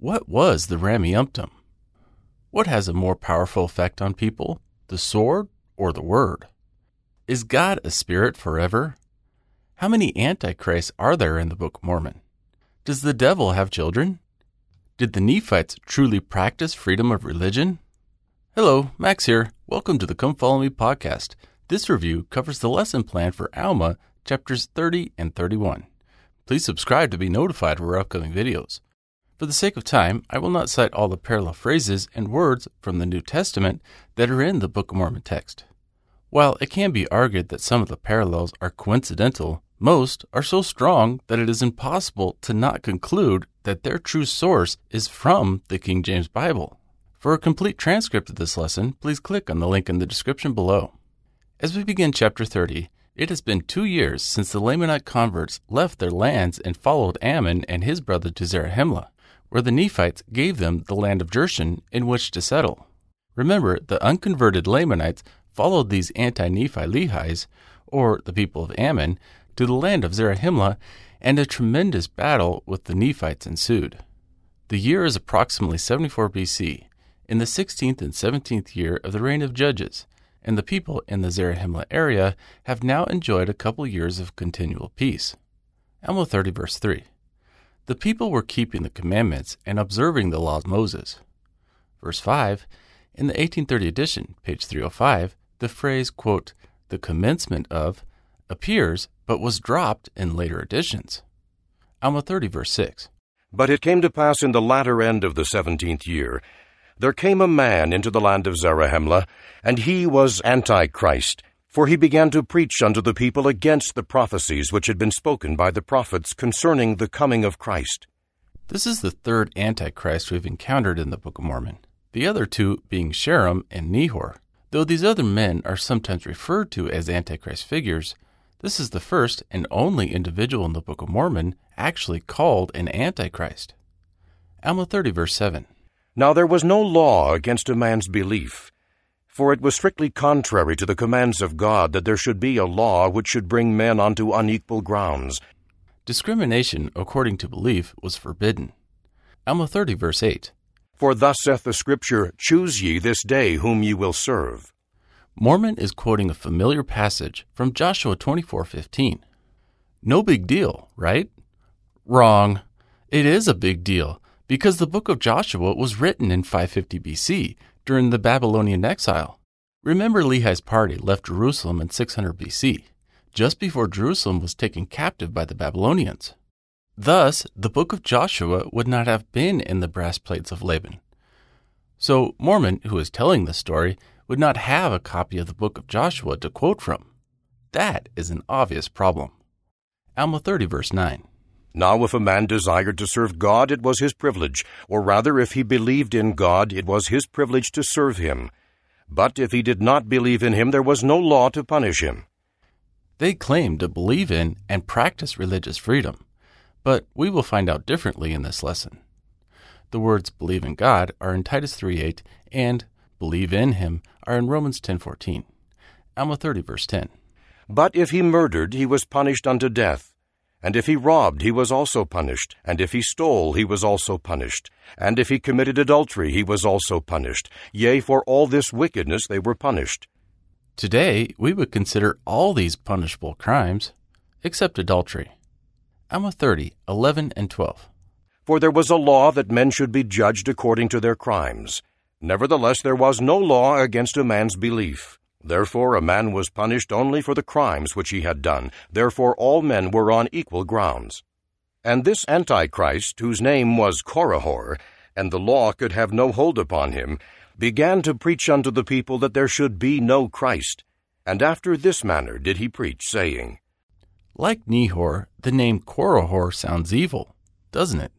What was the Rameumptom? What has a more powerful effect on people, the sword or the word? Is God a spirit forever? How many antichrists are there in the Book of Mormon? Does the devil have children? Did the Nephites truly practice freedom of religion? Hello, Max here. Welcome to the Come Follow Me podcast. This review covers the lesson plan for Alma, chapters 30 and 31. Please subscribe to be notified of our upcoming videos. For the sake of time, I will not cite all the parallel phrases and words from the New Testament that are in the Book of Mormon text. While it can be argued that some of the parallels are coincidental, most are so strong that it is impossible to not conclude that their true source is from the King James Bible. For a complete transcript of this lesson, please click on the link in the description below. As we begin chapter 30, it has been two years since the Lamanite converts left their lands and followed Ammon and his brother to Zarahemla where the Nephites gave them the land of Jershon in which to settle. Remember, the unconverted Lamanites followed these anti Nephi Lehis, or the people of Ammon, to the land of Zarahemla, and a tremendous battle with the Nephites ensued. The year is approximately 74 BC, in the 16th and 17th year of the reign of Judges, and the people in the Zarahemla area have now enjoyed a couple years of continual peace. Alma 30, verse 3. The people were keeping the commandments and observing the law of Moses. Verse 5 In the 1830 edition, page 305, the phrase, quote, the commencement of appears but was dropped in later editions. Alma 30, verse 6. But it came to pass in the latter end of the seventeenth year, there came a man into the land of Zarahemla, and he was Antichrist, for he began to preach unto the people against the prophecies which had been spoken by the prophets concerning the coming of Christ. This is the third Antichrist we've encountered in the Book of Mormon, the other two being Sherem and Nehor. Though these other men are sometimes referred to as Antichrist figures, this is the first and only individual in the Book of Mormon actually called an Antichrist. Alma 30, verse 7. Now there was no law against a man's belief for it was strictly contrary to the commands of God that there should be a law which should bring men onto unequal grounds. Discrimination, according to belief, was forbidden. Alma 30, verse 8. For thus saith the Scripture, Choose ye this day whom ye will serve. Mormon is quoting a familiar passage from Joshua 24:15. No big deal, right? Wrong. It is a big deal because the book of Joshua was written in 550 BC during the Babylonian exile. Remember, Lehi's party left Jerusalem in 600 BC, just before Jerusalem was taken captive by the Babylonians. Thus, the book of Joshua would not have been in the brass plates of Laban. So, Mormon, who is telling the story, would not have a copy of the book of Joshua to quote from. That is an obvious problem. Alma 30, verse 9. Now, if a man desired to serve God, it was his privilege, or rather, if he believed in God, it was his privilege to serve him. But if he did not believe in him, there was no law to punish him. They claim to believe in and practice religious freedom, but we will find out differently in this lesson. The words believe in God are in Titus 3:8 and believe in him are in Romans 10:14. Alma 30 verse 10. But if he murdered, he was punished unto death. And if he robbed, he was also punished. And if he stole, he was also punished. And if he committed adultery, he was also punished. Yea, for all this wickedness they were punished. Today, we would consider all these punishable crimes, except adultery. Alma 30, 11 and 12. For there was a law that men should be judged according to their crimes. Nevertheless, there was no law against a man's belief. Therefore a man was punished only for the crimes which he had done. Therefore all men were on equal grounds. And this Antichrist, whose name was Korihor, and the law could have no hold upon him, began to preach unto the people that there should be no Christ. And after this manner did he preach, saying, Like Nehor, the name Korihor sounds evil, doesn't it?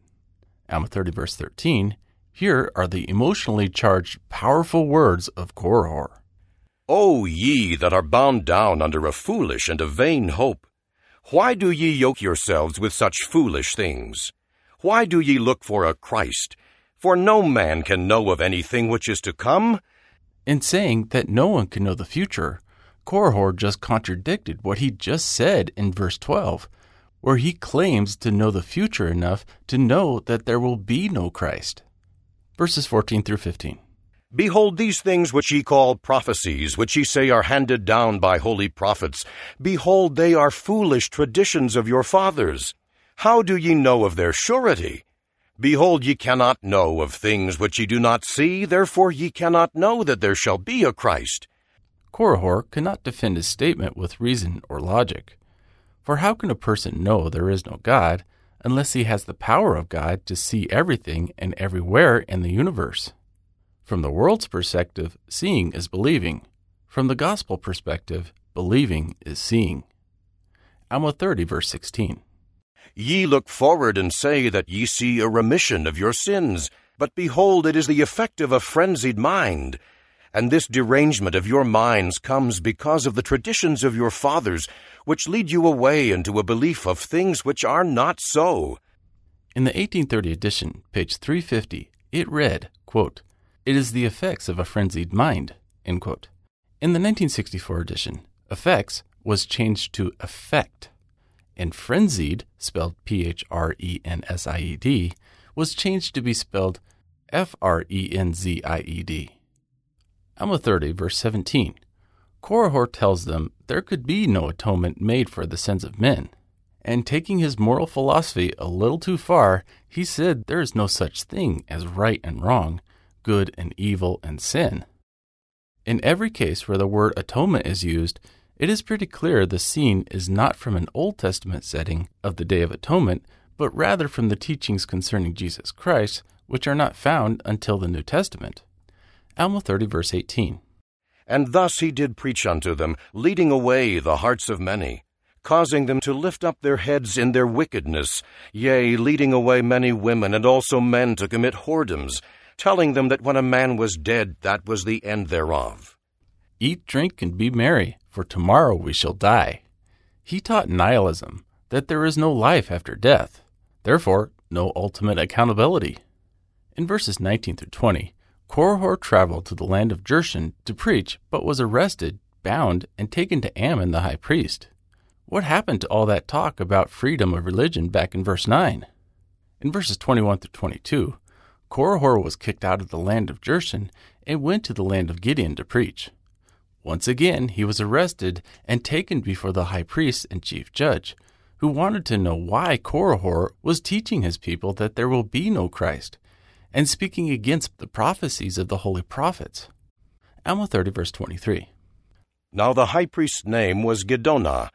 Alma 30, verse 13. Here are the emotionally charged, powerful words of Korihor. O ye that are bound down under a foolish and a vain hope, why do ye yoke yourselves with such foolish things? Why do ye look for a Christ? For no man can know of anything which is to come. In saying that no one can know the future, Korihor just contradicted what he just said in verse 12, where he claims to know the future enough to know that there will be no Christ. Verses 14 through 15. Behold, these things which ye call prophecies, which ye say are handed down by holy prophets, behold, they are foolish traditions of your fathers. How do ye know of their surety? Behold, ye cannot know of things which ye do not see, therefore ye cannot know that there shall be a Christ. Korihor cannot defend his statement with reason or logic. For how can a person know there is no God unless he has the power of God to see everything and everywhere in the universe? From the world's perspective, seeing is believing. From the gospel perspective, believing is seeing. Alma 30, verse 16. Ye look forward and say that ye see a remission of your sins, but behold, it is the effect of a frenzied mind. And this derangement of your minds comes because of the traditions of your fathers, which lead you away into a belief of things which are not so. In the 1830 edition, page 350, it read, quote, It is the effects of a frenzied mind. In the 1964 edition, effects was changed to effect, and frenzied, spelled P H R E N S I E D, was changed to be spelled F R E N Z I E D. Alma 30, verse 17. Korihor tells them there could be no atonement made for the sins of men. And taking his moral philosophy a little too far, he said there is no such thing as right and wrong, good and evil and sin. In every case where the word atonement is used, it is pretty clear the scene is not from an Old Testament setting of the Day of Atonement, but rather from the teachings concerning Jesus Christ, which are not found until the New Testament. Alma 30, verse 18. And thus he did preach unto them, leading away the hearts of many, causing them to lift up their heads in their wickedness, yea, leading away many women and also men to commit whoredoms, telling them that when a man was dead, that was the end thereof. Eat, drink, and be merry, for tomorrow we shall die. He taught nihilism, that there is no life after death, therefore, no ultimate accountability. In verses 19 through 20, Korihor traveled to the land of Jershon to preach, but was arrested, bound, and taken to Ammon the high priest. What happened to all that talk about freedom of religion back in verse 9? In verses 21 through 22, Korihor was kicked out of the land of Jershon and went to the land of Gideon to preach. Once again, he was arrested and taken before the high priest and chief judge, who wanted to know why Korihor was teaching his people that there will be no Christ and speaking against the prophecies of the holy prophets. Alma 30, verse 23. Now the high priest's name was Giddonah.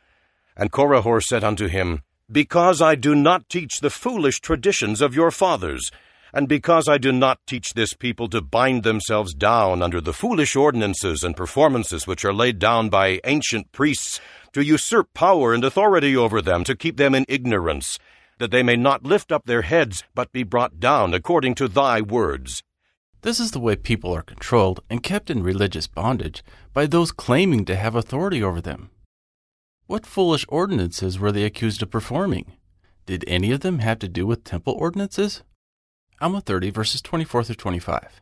And Korihor said unto him, Because I do not teach the foolish traditions of your fathers, and because I do not teach this people to bind themselves down under the foolish ordinances and performances which are laid down by ancient priests, to usurp power and authority over them, to keep them in ignorance, that they may not lift up their heads, but be brought down according to thy words. This is the way people are controlled and kept in religious bondage by those claiming to have authority over them. What foolish ordinances were they accused of performing? Did any of them have to do with temple ordinances? Alma 30, verses 24 through 25.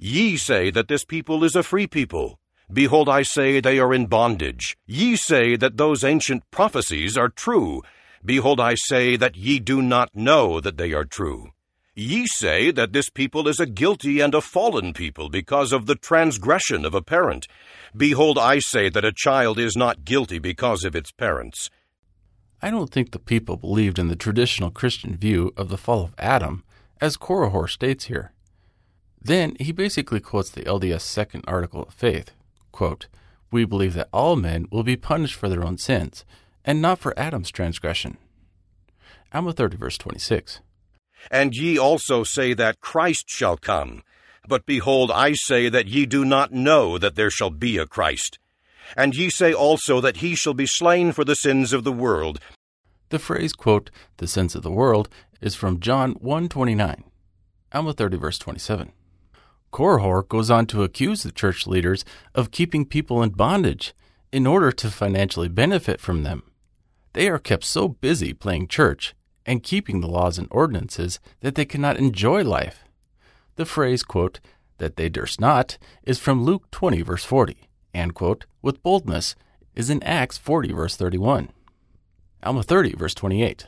Ye say that this people is a free people. Behold, I say they are in bondage. Ye say that those ancient prophecies are true. Behold, I say that ye do not know that they are true. Ye say that this people is a guilty and a fallen people because of the transgression of a parent. Behold, I say that a child is not guilty because of its parents. I don't think the people believed in the traditional Christian view of the fall of Adam, as Korihor states here. Then he basically quotes the LDS Second Article of Faith quote, We believe that all men will be punished for their own sins, and not for Adam's transgression. Alma 30, verse 26. And ye also say that Christ shall come. But behold, I say that ye do not know that there shall be a Christ. And ye say also that he shall be slain for the sins of the world. The phrase, quote, the sense of the world, is from John 1.29, Alma 30, verse 27. Korihor goes on to accuse the church leaders of keeping people in bondage in order to financially benefit from them. They are kept so busy playing church and keeping the laws and ordinances that they cannot enjoy life. The phrase, quote, that they durst not is from Luke 20, verse 40, and, quote, with boldness is in Acts 40, verse 31. Alma 30, verse 28.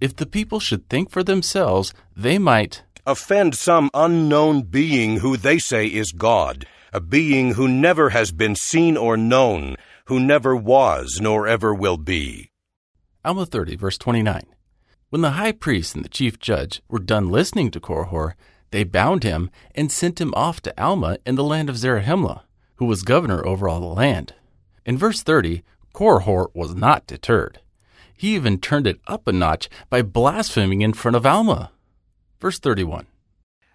If the people should think for themselves, they might offend some unknown being who they say is God, a being who never has been seen or known, who never was nor ever will be. Alma 30, verse 29. When the high priest and the chief judge were done listening to Korihor, they bound him and sent him off to Alma in the land of Zarahemla, who was governor over all the land. In verse 30, Korihor was not deterred. He even turned it up a notch by blaspheming in front of Alma. Verse 31.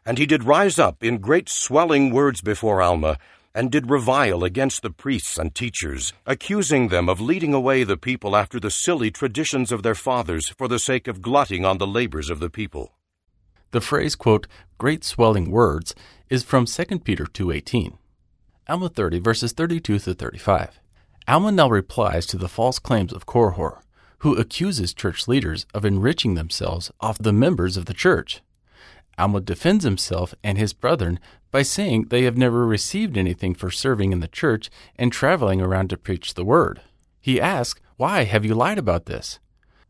And he did rise up in great swelling words before Alma, and did revile against the priests and teachers, accusing them of leading away the people after the silly traditions of their fathers for the sake of glutting on the labors of the people. The phrase, quote, great swelling words is from 2 Peter 2.18. Alma 30, verses 32 to 35. Alma now replies to the false claims of Korihor, who accuses church leaders of enriching themselves off the members of the church. Alma defends himself and his brethren by saying they have never received anything for serving in the church and traveling around to preach the word. He asks, Why have you lied about this?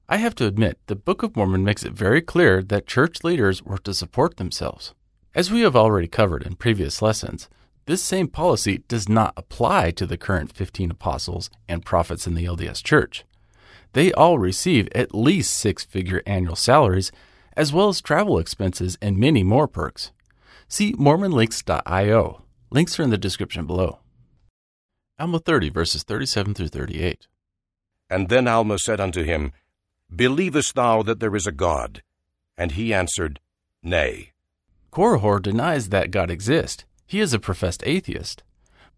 I have to admit, the Book of Mormon makes it very clear that church leaders were to support themselves. As we have already covered in previous lessons, this same policy does not apply to the current 15 apostles and prophets in the LDS Church. They all receive at least six figure annual salaries, as well as travel expenses and many more perks. See MormonLinks.io. Links are in the description below. Alma 30, verses 37 through 38. And then Alma said unto him, Believest thou that there is a God? And he answered, Nay. Korihor denies that God exists. He is a professed atheist.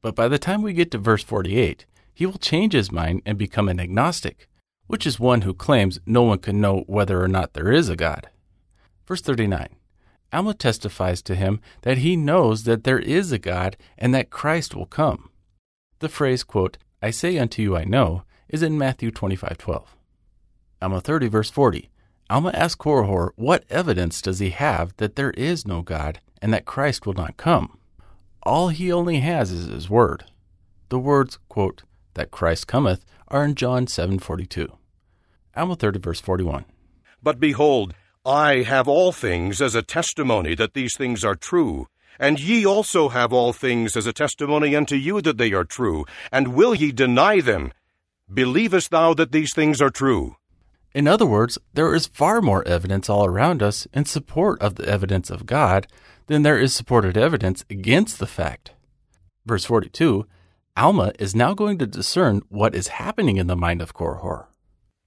But by the time we get to verse 48, he will change his mind and become an agnostic, which is one who claims no one can know whether or not there is a God. Verse 39 Alma testifies to him that he knows that there is a God and that Christ will come. The phrase, quote, I say unto you I know, is in Matthew 25:12. Alma 30, verse 40. Alma asks Korihor, What evidence does he have that there is no God and that Christ will not come? All he only has is his word. The words, quote, that Christ cometh are in John 7:42. Alma 30, verse 41. But behold, I have all things as a testimony that these things are true. And ye also have all things as a testimony unto you that they are true. And will ye deny them? Believest thou that these things are true? In other words, there is far more evidence all around us in support of the evidence of God than there is supported evidence against the fact. Verse 42 Alma is now going to discern what is happening in the mind of Korihor.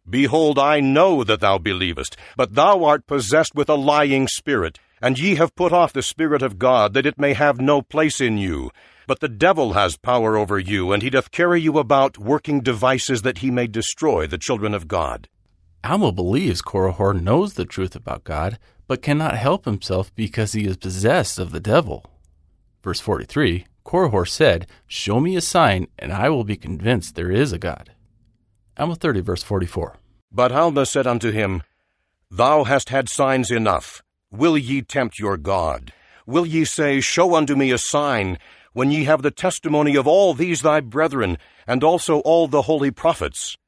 Behold, I know that thou believest, but thou art possessed with a lying spirit, and ye have put off the Spirit of God, that it may have no place in you. But the devil has power over you, and he doth carry you about, working devices that he may destroy the children of God. Alma believes Korihor knows the truth about God, but cannot help himself because he is possessed of the devil. Verse 43 Korihor said, Show me a sign, and I will be convinced there is a God. Alma 30, verse 44. But Alma said unto him, Thou hast had signs enough. Will ye tempt your God? Will ye say, Show unto me a sign, when ye have the testimony of all these thy brethren, and also all the holy prophets?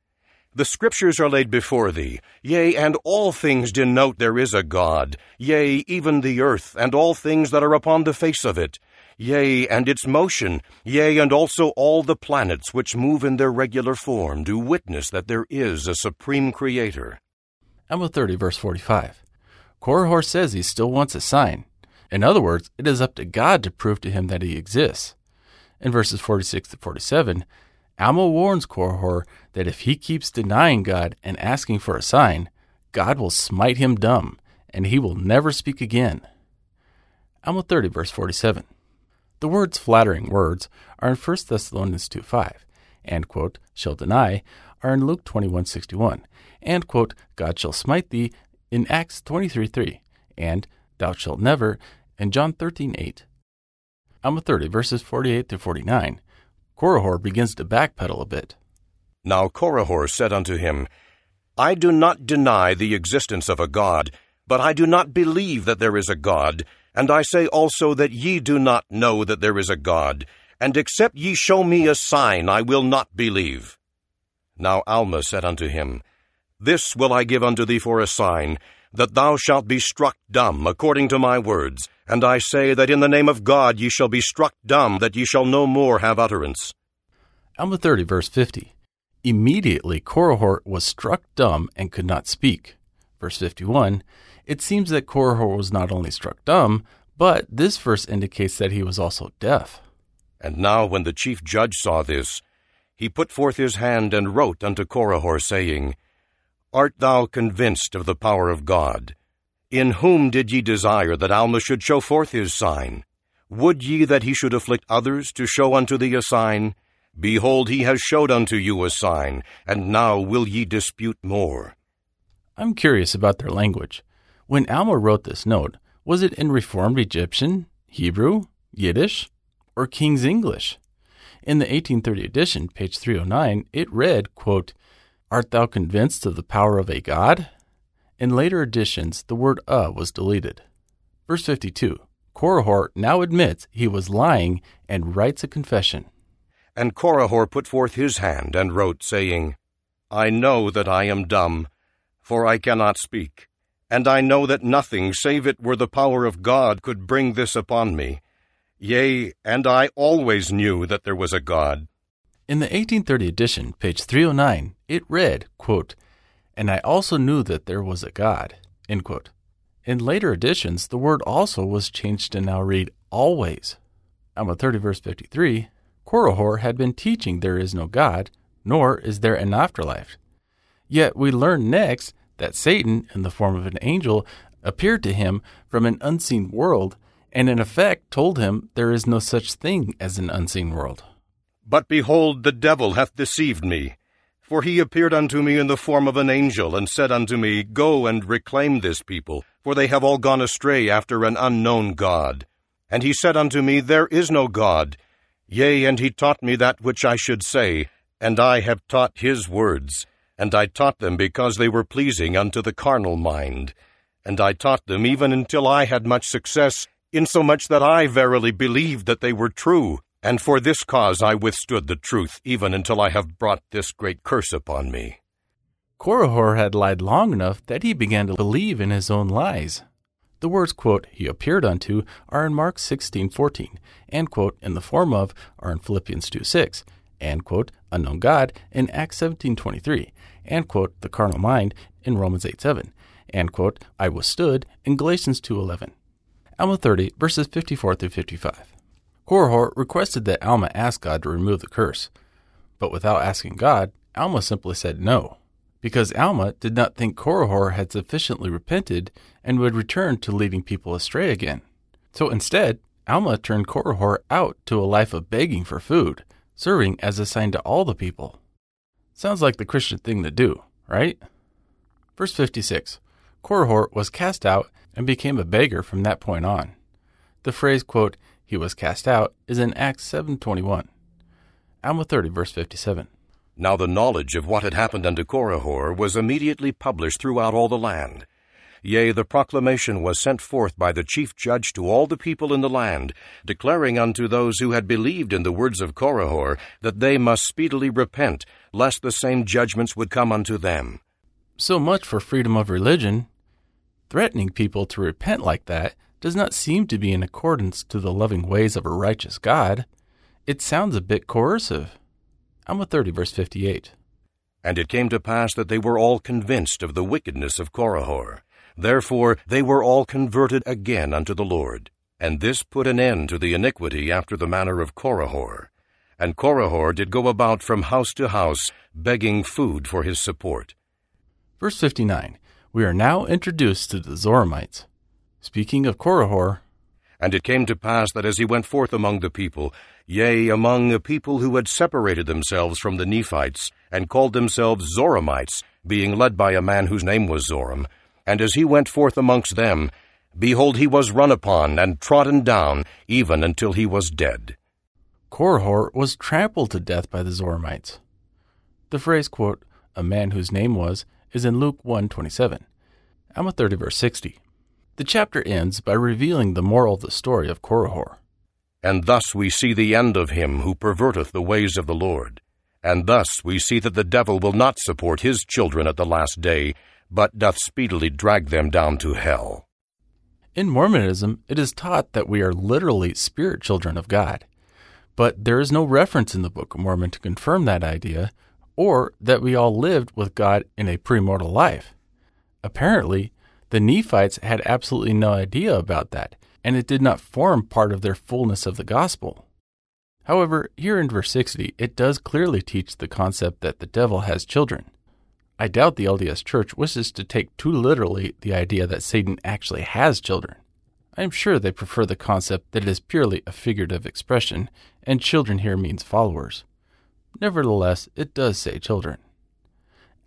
The scriptures are laid before thee, yea, and all things denote there is a God, yea, even the earth, and all things that are upon the face of it, yea, and its motion, yea, and also all the planets which move in their regular form, do witness that there is a supreme Creator. Alma 30, verse 45. Korihor says he still wants a sign. In other words, it is up to God to prove to him that he exists. In verses 46 to 47, Alma warns Korihor that if he keeps denying God and asking for a sign, God will smite him dumb, and he will never speak again. Alma 30, verse 47. The words flattering words are in 1 Thessalonians 2 5, and, quote, shall deny are in Luke 21 61, and, quote, God shall smite thee in Acts 23 3, and thou shalt never in John 13 8. Alma 30, verses 48 to 49 Korihor begins to backpedal a bit. Now Korihor said unto him, I do not deny the existence of a God, but I do not believe that there is a God, and I say also that ye do not know that there is a God, and except ye show me a sign, I will not believe. Now Alma said unto him, This will I give unto thee for a sign, that thou shalt be struck dumb according to my words. And I say that in the name of God ye shall be struck dumb, that ye shall no more have utterance. Alma 30, verse 50. Immediately Korihor was struck dumb and could not speak. Verse 51. It seems that Korihor was not only struck dumb, but this verse indicates that he was also deaf. And now when the chief judge saw this, he put forth his hand and wrote unto Korihor, saying, Art thou convinced of the power of God? In whom did ye desire that Alma should show forth his sign? Would ye that he should afflict others to show unto thee a sign? Behold, he has showed unto you a sign, and now will ye dispute more. I'm curious about their language. When Alma wrote this note, was it in Reformed Egyptian, Hebrew, Yiddish, or King's English? In the 1830 edition, page 309, it read, quote, Art thou convinced of the power of a God? In later editions, the word a was deleted. Verse 52 Korihor now admits he was lying and writes a confession. And Korihor put forth his hand and wrote, saying, I know that I am dumb, for I cannot speak. And I know that nothing, save it were the power of God, could bring this upon me. Yea, and I always knew that there was a God. In the 1830 edition, page 309, it read, quote, And I also knew that there was a God. In later editions, the word also was changed to now read always. Alma 30, verse 53, Korihor had been teaching there is no God, nor is there an afterlife. Yet we learn next that Satan, in the form of an angel, appeared to him from an unseen world and in effect told him there is no such thing as an unseen world. But behold, the devil hath deceived me. For he appeared unto me in the form of an angel, and said unto me, Go and reclaim this people, for they have all gone astray after an unknown God. And he said unto me, There is no God. Yea, and he taught me that which I should say, and I have taught his words. And I taught them because they were pleasing unto the carnal mind. And I taught them even until I had much success, insomuch that I verily believed that they were true. And for this cause I withstood the truth, even until I have brought this great curse upon me. Korihor had lied long enough that he began to believe in his own lies. The words, quote, he appeared unto are in Mark 16:14, and, quote, in the form of are in Philippians 2:6, and, quote, unknown God in Acts 17:23, and, quote, the carnal mind in Romans 8:7, and, quote, I withstood in Galatians 2:11. Alma 30, verses 54 through 55. Korihor requested that Alma ask God to remove the curse, but without asking God, Alma simply said no, because Alma did not think Korihor had sufficiently repented and would return to leading people astray again. So instead, Alma turned Korihor out to a life of begging for food, serving as a sign to all the people. Sounds like the Christian thing to do, right? Verse 56 Korihor was cast out and became a beggar from that point on. The phrase, quote, he was cast out is in Acts 7.21. Alma 30, verse 57. Now the knowledge of what had happened unto Korihor was immediately published throughout all the land. Yea, the proclamation was sent forth by the chief judge to all the people in the land, declaring unto those who had believed in the words of Korihor that they must speedily repent, lest the same judgments would come unto them. So much for freedom of religion. Threatening people to repent like that does not seem to be in accordance to the loving ways of a righteous God. It sounds a bit coercive. I'm Alma 30, verse 58. And it came to pass that they were all convinced of the wickedness of Korihor. Therefore they were all converted again unto the Lord. And this put an end to the iniquity after the manner of Korihor. And Korihor did go about from house to house, begging food for his support. Verse 59. We are now introduced to the Zoramites. Speaking of Korihor, and it came to pass that as he went forth among the people, yea, among a people who had separated themselves from the Nephites, and called themselves Zoramites, being led by a man whose name was Zoram, and as he went forth amongst them, behold, he was run upon and trodden down, even until he was dead. Korihor was trampled to death by the Zoramites. The phrase, quote, a man whose name was, is in Luke 1.27. Alma 30, verse 60. The chapter ends by revealing the moral of the story of Korihor. And thus we see the end of him who perverteth the ways of the Lord. And thus we see that the devil will not support his children at the last day, but doth speedily drag them down to hell. In Mormonism, it is taught that we are literally spirit children of God. But there is no reference in the Book of Mormon to confirm that idea, or that we all lived with God in a premortal life. Apparently, the Nephites had absolutely no idea about that, and it did not form part of their fullness of the gospel. However, here in verse 60, it does clearly teach the concept that the devil has children. I doubt the LDS Church wishes to take too literally the idea that Satan actually has children. I am sure they prefer the concept that it is purely a figurative expression, and children here means followers. Nevertheless, it does say children.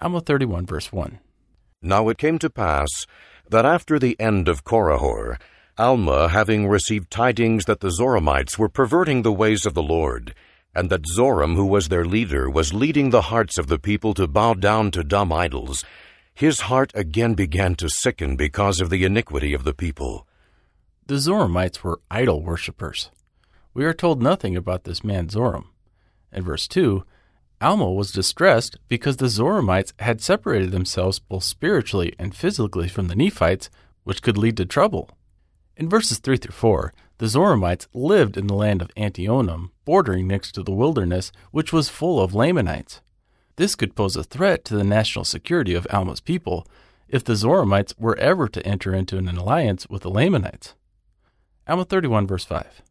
Alma 31, verse 1. Now it came to pass that after the end of Korihor, Alma, having received tidings that the Zoramites were perverting the ways of the Lord, and that Zoram, who was their leader, was leading the hearts of the people to bow down to dumb idols, his heart again began to sicken because of the iniquity of the people. The Zoramites were idol worshippers. We are told nothing about this man Zoram. In verse 2, Alma was distressed because the Zoramites had separated themselves both spiritually and physically from the Nephites, which could lead to trouble. In verses 3 through 4, the Zoramites lived in the land of Antionum, bordering next to the wilderness, which was full of Lamanites. This could pose a threat to the national security of Alma's people if the Zoramites were ever to enter into an alliance with the Lamanites. Alma 31, verse 5.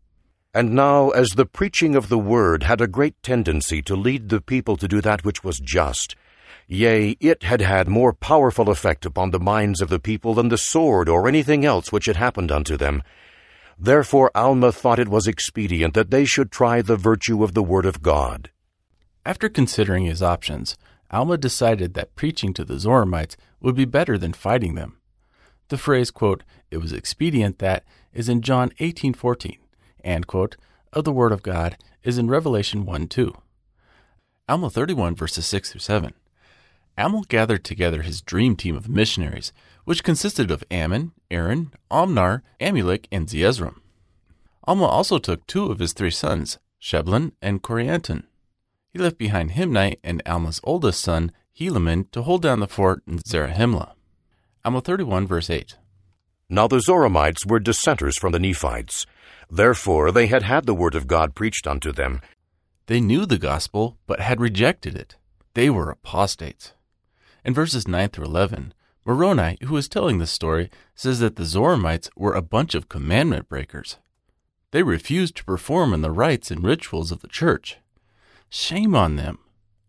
And now, as the preaching of the word had a great tendency to lead the people to do that which was just, Yea, it had had more powerful effect upon the minds of the people than the sword or anything else which had happened unto them. Therefore Alma thought it was expedient that they should try the virtue of the word of God. After considering his options, Alma decided that preaching to the Zoramites would be better than fighting them. The phrase, quote, it was expedient that is in John 18:14, and, quote, of the word of God is in Revelation 1 2. Alma 31 verses 6 through 7. Alma gathered together his dream team of missionaries, which consisted of Ammon, Aaron, Omner, Amulek, and Zeezrom. Alma also took two of his three sons, Shiblon and Corianton. He left behind Himni and Alma's oldest son, Helaman, to hold down the fort in Zarahemla. Alma 31, verse 8. Now the Zoramites were dissenters from the Nephites. Therefore they had had the word of God preached unto them. They knew the gospel, but had rejected it. They were apostates. In verses 9 through 11, Moroni, who is telling this story, says that the Zoramites were a bunch of commandment breakers. They refused to perform in the rites and rituals of the church. Shame on them.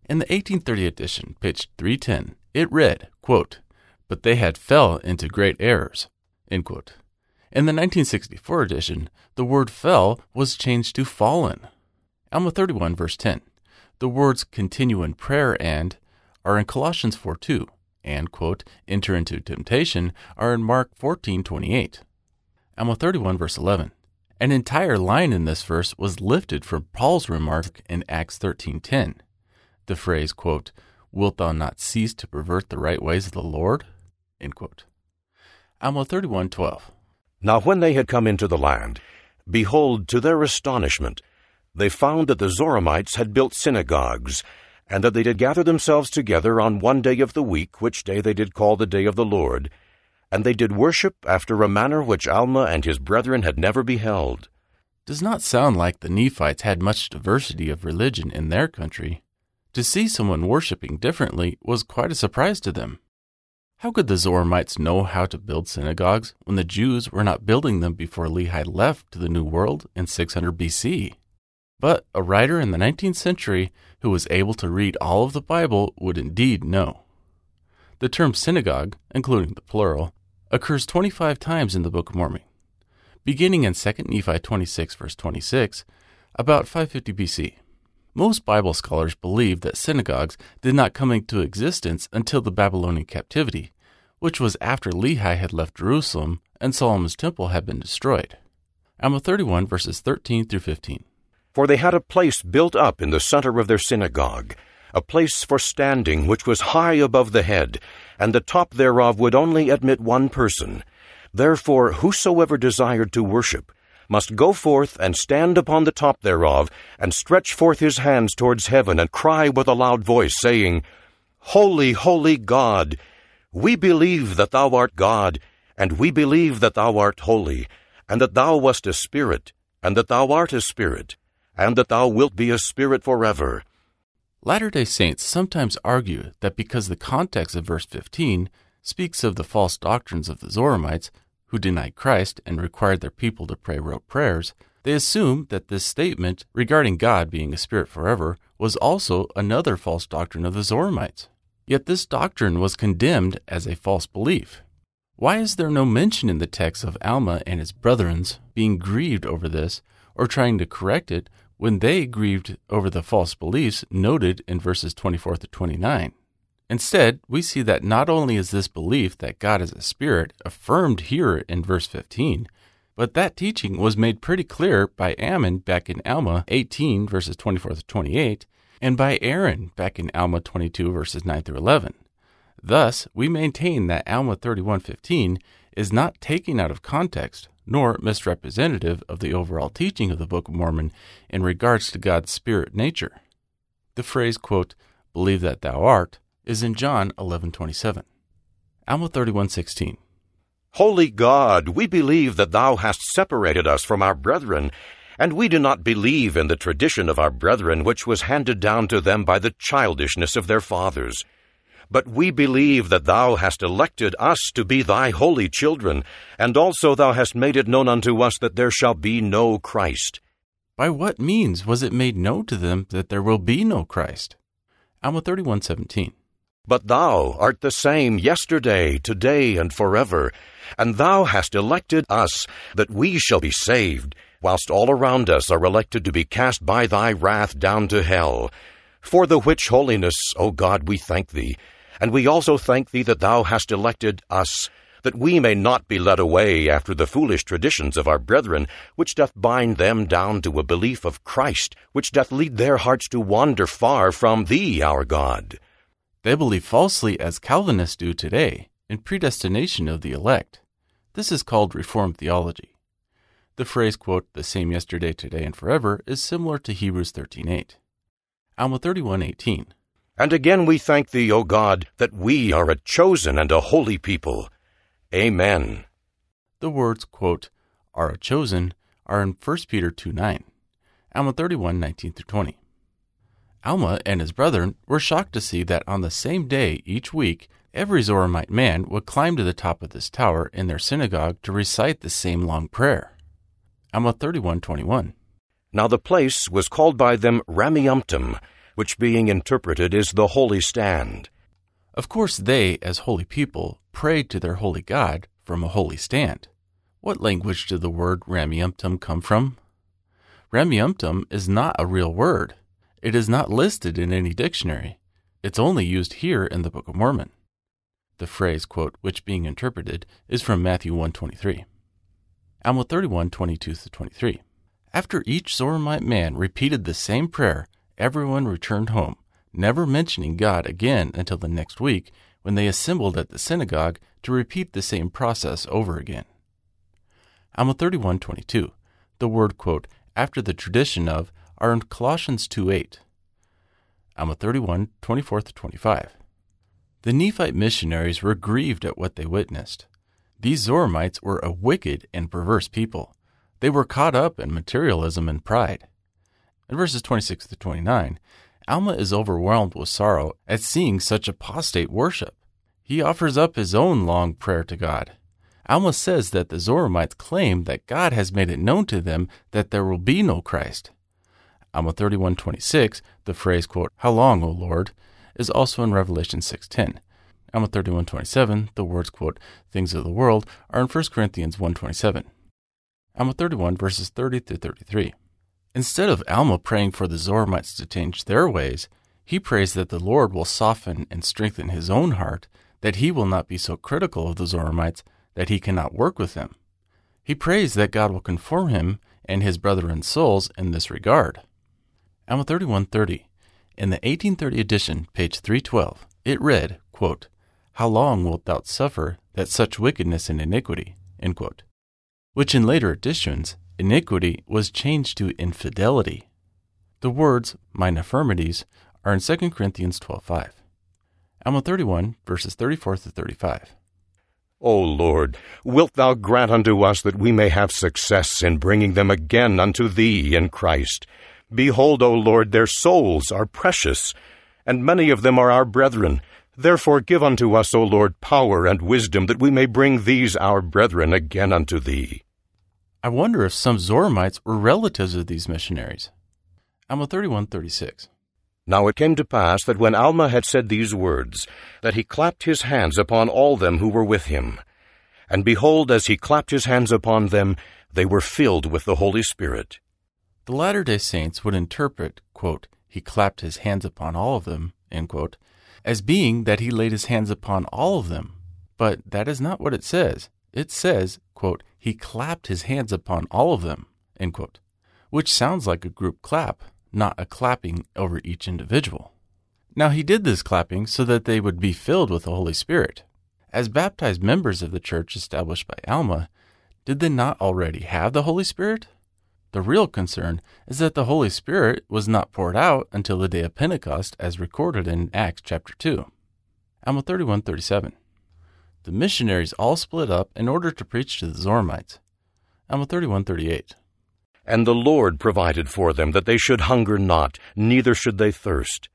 In the 1830 edition, page 310, it read, quote, But they had fell into great errors. In the 1964 edition, the word fell was changed to fallen. Alma 31, verse 10. The words continue in prayer and are in Colossians 4 2, and, quote, enter into temptation are in Mark fourteen twenty eight. Alma 31, verse 11. An entire line in this verse was lifted from Paul's remark in Acts 13:10. The phrase, quote, "Wilt thou not cease to pervert the right ways of the Lord?" End quote. Alma 31:12. Now when they had come into the land, behold, to their astonishment, they found that the Zoramites had built synagogues and that they did gather themselves together on one day of the week, which day they did call the day of the Lord, and they did worship after a manner which Alma and his brethren had never beheld. Does not sound like the Nephites had much diversity of religion in their country. To see someone worshiping differently was quite a surprise to them. How could the Zoramites know how to build synagogues when the Jews were not building them before Lehi left to the New World in 600 BC? But a writer in the 19th century who was able to read all of the Bible would indeed know. The term synagogue, including the plural, occurs 25 times in the Book of Mormon. Beginning in 2 Nephi 26, verse 26, about 550 BC. Most Bible scholars believe that synagogues did not come into existence until the Babylonian captivity, which was after Lehi had left Jerusalem and Solomon's temple had been destroyed. Alma 31, verses 13 through 15. For they had a place built up in the center of their synagogue, a place for standing which was high above the head, and the top thereof would only admit one person. Therefore, whosoever desired to worship, must go forth and stand upon the top thereof, and stretch forth his hands towards heaven, and cry with a loud voice, saying, Holy, holy God, we believe that thou art God, and we believe that thou art holy, and that thou wast a spirit, and that thou art a spirit, and that thou wilt be a spirit forever. Latter day Saints sometimes argue that because the context of verse 15 speaks of the false doctrines of the Zoramites, who denied Christ and required their people to pray rote prayers, they assume that this statement regarding God being a spirit forever was also another false doctrine of the Zoramites. Yet this doctrine was condemned as a false belief. Why is there no mention in the text of Alma and his brethrens being grieved over this or trying to correct it when they grieved over the false beliefs noted in verses 24 to 29? Instead, we see that not only is this belief that God is a spirit affirmed here in verse 15, but that teaching was made pretty clear by Ammon back in Alma 18 verses 24 to 28 and by Aaron back in Alma 22 verses 9 through 11. Thus, we maintain that Alma 31:15 is not taken out of context nor misrepresentative of the overall teaching of the Book of Mormon in regards to God's spirit nature. The phrase, quote, believe that thou art, is in John 11:27. Alma 31:16. Holy God, we believe that thou hast separated us from our brethren, and we do not believe in the tradition of our brethren which was handed down to them by the childishness of their fathers. But we believe that thou hast elected us to be thy holy children, and also thou hast made it known unto us that there shall be no Christ. By what means was it made known to them that there will be no Christ? Alma 31:17. But thou art the same yesterday, today, and forever, and thou hast elected us that we shall be saved, whilst all around us are elected to be cast by thy wrath down to hell. For the which holiness, O God, we thank thee, and we also thank thee that thou hast elected us, that we may not be led away after the foolish traditions of our brethren, which doth bind them down to a belief of Christ, which doth lead their hearts to wander far from thee, our God. They believe falsely, as Calvinists do today, in predestination of the elect. This is called Reformed theology. The phrase, quote, the same yesterday, today, and forever is similar to Hebrews 13.8. Alma 31.18. And again we thank thee, O God, that we are a chosen and a holy people. Amen. The words, quote, are a chosen are in 1 Peter 2 9, Alma 31.19 through 20. Alma and his brethren were shocked to see that on the same day each week, every Zoramite man would climb to the top of this tower in their synagogue to recite the same long prayer. Alma 31:21. Now the place was called by them Rameumptom, which being interpreted is the holy stand. Of course, they, as holy people, prayed to their holy God from a holy stand. What language did the word Rameumptom come from? Rameumptom is not a real word. It is not listed in any dictionary. It's only used here in the Book of Mormon. The phrase, quote, which being interpreted, is from Matthew 123. Alma 31, 22 23. After each Zoramite man repeated the same prayer, everyone returned home, never mentioning God again until the next week when they assembled at the synagogue to repeat the same process over again. Alma 31:22. The word, quote, after the tradition of are in Colossians 2 8. Alma 31, 24 25. The Nephite missionaries were grieved at what they witnessed. These Zoramites were a wicked and perverse people. They were caught up in materialism and pride. In verses 26 to 29, Alma is overwhelmed with sorrow at seeing such apostate worship. He offers up his own long prayer to God. Alma says that the Zoramites claim that God has made it known to them that there will be no Christ. Alma 31:26, the phrase quote, "How long, O Lord?" is also in Revelation 6:10. Alma 31:27, the words quote, "Things of the world" are in 1 Corinthians 1:27. Alma 31 verses 30 through 33. Instead of Alma praying for the Zoramites to change their ways, he prays that the Lord will soften and strengthen his own heart, that he will not be so critical of the Zoramites that he cannot work with them. He prays that God will conform him and his brethren's souls in this regard. Alma 3130. In the 1830 edition, page 312, it read, quote, How long wilt thou suffer that such wickedness and iniquity? Which in later editions iniquity was changed to infidelity. The words, mine infirmities, are in 2 Corinthians 12.5. Alma 31, verses 34 to 35. O Lord, wilt thou grant unto us that we may have success in bringing them again unto thee in Christ? Behold, O Lord, their souls are precious, and many of them are our brethren. Therefore give unto us, O Lord, power and wisdom, that we may bring these our brethren again unto thee. I wonder if some Zoramites were relatives of these missionaries. Alma 31:36. Now it came to pass that when Alma had said these words, that he clapped his hands upon all them who were with him. And behold, as he clapped his hands upon them, they were filled with the Holy Spirit. The Latter day Saints would interpret, quote, he clapped his hands upon all of them, end quote, as being that he laid his hands upon all of them. But that is not what it says. It says, quote, he clapped his hands upon all of them, which sounds like a group clap, not a clapping over each individual. Now he did this clapping so that they would be filled with the Holy Spirit. As baptized members of the church established by Alma, did they not already have the Holy Spirit? The real concern is that the Holy Spirit was not poured out until the day of Pentecost as recorded in Acts chapter 2. Alma 31:37. The missionaries all split up in order to preach to the Zoramites. Alma 31:38. And the Lord provided for them that they should hunger not, neither should they thirst.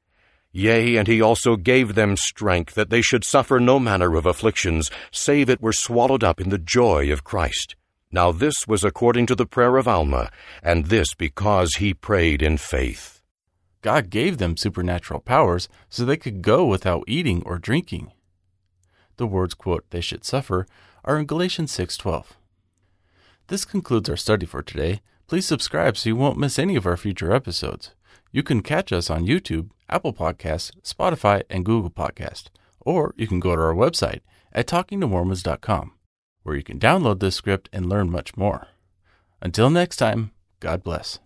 Yea, and he also gave them strength that they should suffer no manner of afflictions, save it were swallowed up in the joy of Christ. Now this was according to the prayer of Alma, and this because he prayed in faith. God gave them supernatural powers so they could go without eating or drinking. The words, quote, they should suffer are in Galatians 6:12. This concludes our study for today. Please subscribe so you won't miss any of our future episodes. You can catch us on YouTube, Apple Podcasts, Spotify, and Google Podcast, or you can go to our website at talkingtomormons.com, where you can download this script and learn much more. Until next time, God bless.